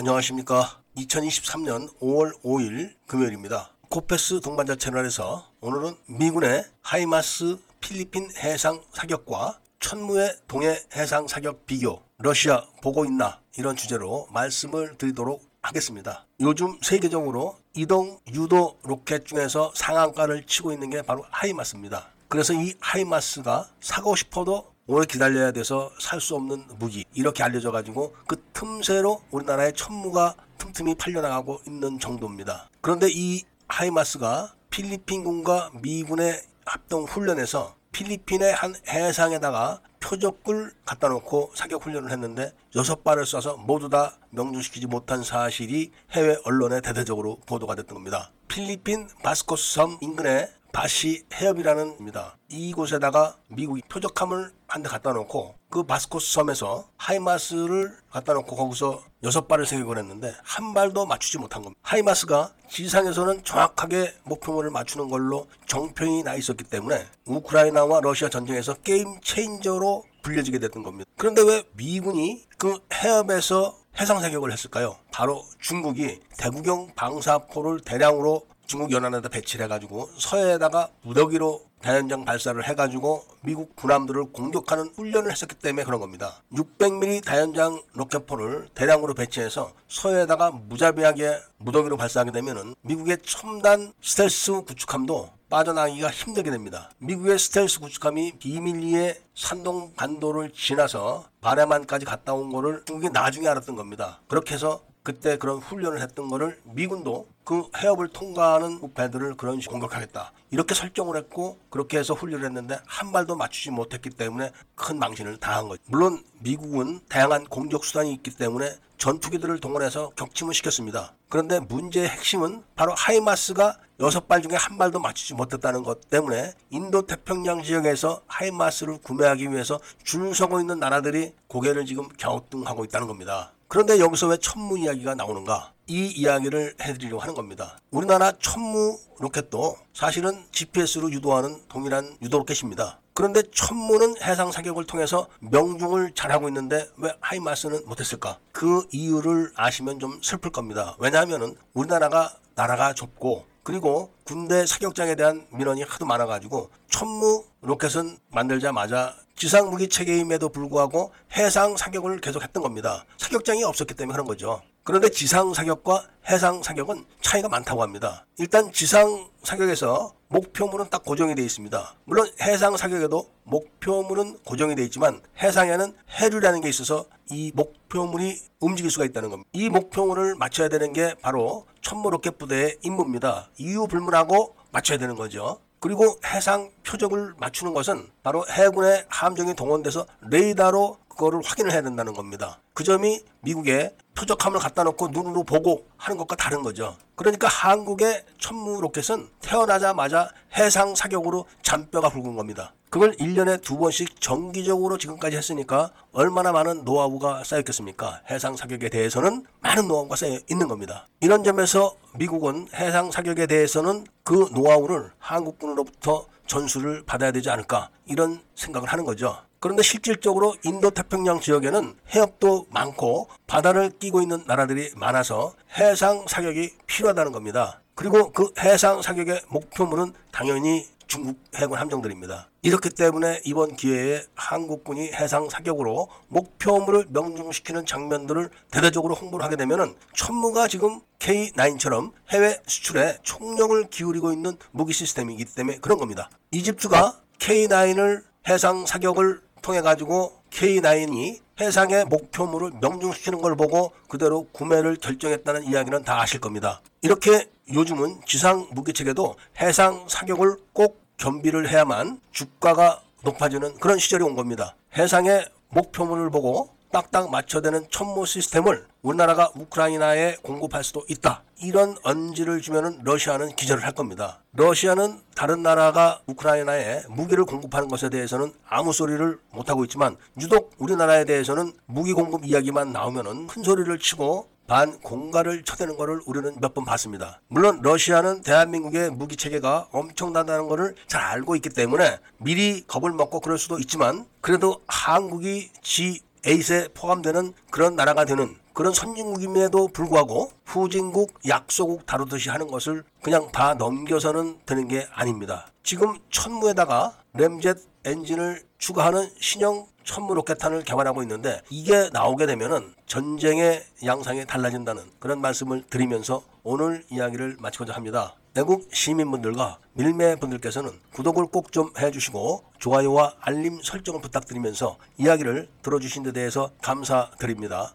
안녕하십니까. 2023년 5월 5일 금요일입니다. 코페스 동반자 채널에서 오늘은 미군의 하이마스 필리핀 해상 사격과 천무의 동해 해상 사격 비교, 러시아 보고 있나 이런 주제로 말씀을 드리도록 하겠습니다. 요즘 세계적으로 이동 유도 로켓 중에서 상한가를 치고 있는 게 바로 하이마스입니다. 그래서 이 하이마스가 사고 싶어도 오래 기다려야 돼서 살 수 없는 무기 이렇게 알려져 가지고 그 틈새로 우리나라의 천무가 틈틈이 팔려나가고 있는 정도입니다. 그런데 이 하이마스가 필리핀군과 미군의 합동 훈련에서 필리핀의 한 해상에다가 표적을 갖다 놓고 사격 훈련을 했는데 여섯 발을 쏴서 모두 다 명중시키지 못한 사실이 해외 언론에 대대적으로 보도가 됐던 겁니다. 필리핀 바스코스 섬 인근에 바시 해협이라는 입니다. 이곳에다가 미국이 표적함을 한 대 갖다 놓고 그 바스코스 섬에서 하이마스를 갖다 놓고 거기서 여섯 발을 사격을 했는데 한 발도 맞추지 못한 겁니다. 하이마스가 지상에서는 정확하게 목표물을 맞추는 걸로 정평이 나 있었기 때문에 우크라이나와 러시아 전쟁에서 게임 체인저로 불려지게 됐던 겁니다. 그런데 왜 미군이 그 해협에서 해상 사격을 했을까요? 바로 중국이 대구경 방사포를 대량으로 중국 연안에다 배치를 해가지고 서해에다가 무더기로 다연장 발사를 해가지고 미국 군함들을 공격하는 훈련을 했었기 때문에 그런 겁니다. 600mm 다연장 로켓포를 대량으로 배치해서 서해에다가 무자비하게 무더기로 발사하게 되면은 미국의 첨단 스텔스 구축함도 빠져나가기가 힘들게 됩니다. 미국의 스텔스 구축함이 비밀리에 산동 반도를 지나서 발해만까지 갔다 온 거를 중국이 나중에 알았던 겁니다. 그렇게 해서 그때 그런 훈련을 했던 거를 미군도 그 해협을 통과하는 배들을 그런 식으로 공격하겠다. 이렇게 설정을 했고 그렇게 해서 훈련을 했는데 한 발도 맞추지 못했기 때문에 큰 망신을 당한 거죠. 물론 미국은 다양한 공격 수단이 있기 때문에 전투기들을 동원해서 격침을 시켰습니다. 그런데 문제의 핵심은 바로 하이마스가 여섯 발 중에 한 발도 맞추지 못했다는 것 때문에 인도 태평양 지역에서 하이마스를 구매하기 위해서 줄 서고 있는 나라들이 고개를 지금 갸우뚱하고 있다는 겁니다. 그런데 여기서 왜 천무 이야기가 나오는가? 이 이야기를 해드리려고 하는 겁니다. 우리나라 천무 로켓도 사실은 GPS로 유도하는 동일한 유도 로켓입니다. 그런데 천무는 해상 사격을 통해서 명중을 잘하고 있는데 왜 하이마스는 못했을까? 그 이유를 아시면 좀 슬플 겁니다. 왜냐하면 우리나라가 나라가 좁고 그리고 군대 사격장에 대한 민원이 하도 많아가지고 천무 로켓은 만들자마자 지상 무기 체계임에도 불구하고 해상 사격을 계속했던 겁니다. 사격장이 없었기 때문에 그런 거죠. 그런데 지상 사격과 해상 사격은 차이가 많다고 합니다. 일단 지상 사격에서 목표물은 딱 고정이 되어 있습니다. 물론 해상 사격에도 목표물은 고정이 되어 있지만 해상에는 해류라는 게 있어서 이 목표물이 움직일 수가 있다는 겁니다. 이 목표물을 맞춰야 되는 게 바로 천무 로켓 부대의 임무입니다. 이유 불문하고 맞춰야 되는 거죠. 그리고 해상 표적을 맞추는 것은 바로 해군의 함정이 동원돼서 레이더로 그거를 확인을 해야 된다는 겁니다. 그 점이 미국의 표적함을 갖다 놓고 눈으로 보고 하는 것과 다른 거죠. 그러니까 한국의 천무 로켓은 태어나자마자 해상 사격으로 잔뼈가 굵은 겁니다. 그걸 1년에 두 번씩 정기적으로 지금까지 했으니까 얼마나 많은 노하우가 쌓였겠습니까? 해상 사격에 대해서는 많은 노하우가 쌓여 있는 겁니다. 이런 점에서 미국은 해상 사격에 대해서는 그 노하우를 한국군으로부터 전수를 받아야 되지 않을까 이런 생각을 하는 거죠. 그런데 실질적으로 인도 태평양 지역에는 해협도 많고 바다를 끼고 있는 나라들이 많아서 해상 사격이 필요하다는 겁니다. 그리고 그 해상 사격의 목표물은 당연히 중국 해군 함정들입니다. 이렇기 때문에 이번 기회에 한국군이 해상 사격으로 목표물을 명중시키는 장면들을 대대적으로 홍보를 하게 되면은 천무가 지금 K9처럼 해외 수출에 총력을 기울이고 있는 무기 시스템이기 때문에 그런 겁니다. 이집트가 K9을 해상 사격을 통해 가지고 K9이 해상의 목표물을 명중시키는 걸 보고 그대로 구매를 결정했다는 이야기는 다 아실 겁니다. 이렇게 요즘은 지상 무기체계도 해상 사격을 꼭 겸비를 해야만 주가가 높아지는 그런 시절이 온 겁니다. 해상의 목표물을 보고 딱딱 맞춰되는 천모 시스템을 우리나라가 우크라이나에 공급할 수도 있다. 이런 언지를 주면은 러시아는 기절을 할 겁니다. 러시아는 다른 나라가 우크라이나에 무기를 공급하는 것에 대해서는 아무 소리를 못 하고 있지만 유독 우리나라에 대해서는 무기 공급 이야기만 나오면은 큰 소리를 치고 반 공갈을 쳐대는 것을 우리는 몇 번 봤습니다. 물론 러시아는 대한민국의 무기 체계가 엄청나다는 것을 잘 알고 있기 때문에 미리 겁을 먹고 그럴 수도 있지만 그래도 한국이 지 에잇에 포함되는 그런 나라가 되는 그런 선진국임에도 불구하고 후진국, 약소국 다루듯이 하는 것을 그냥 다 넘겨서는 되는 게 아닙니다. 지금 천무에다가 램젯 엔진을 추가하는 신형 천무 로켓탄을 개발하고 있는데 이게 나오게 되면은 전쟁의 양상이 달라진다는 그런 말씀을 드리면서 오늘 이야기를 마치고자 합니다. 내국 시민분들과 밀매분들께서는 구독을 꼭 좀 해주시고 좋아요와 알림 설정을 부탁드리면서 이야기를 들어주신 데 대해서 감사드립니다.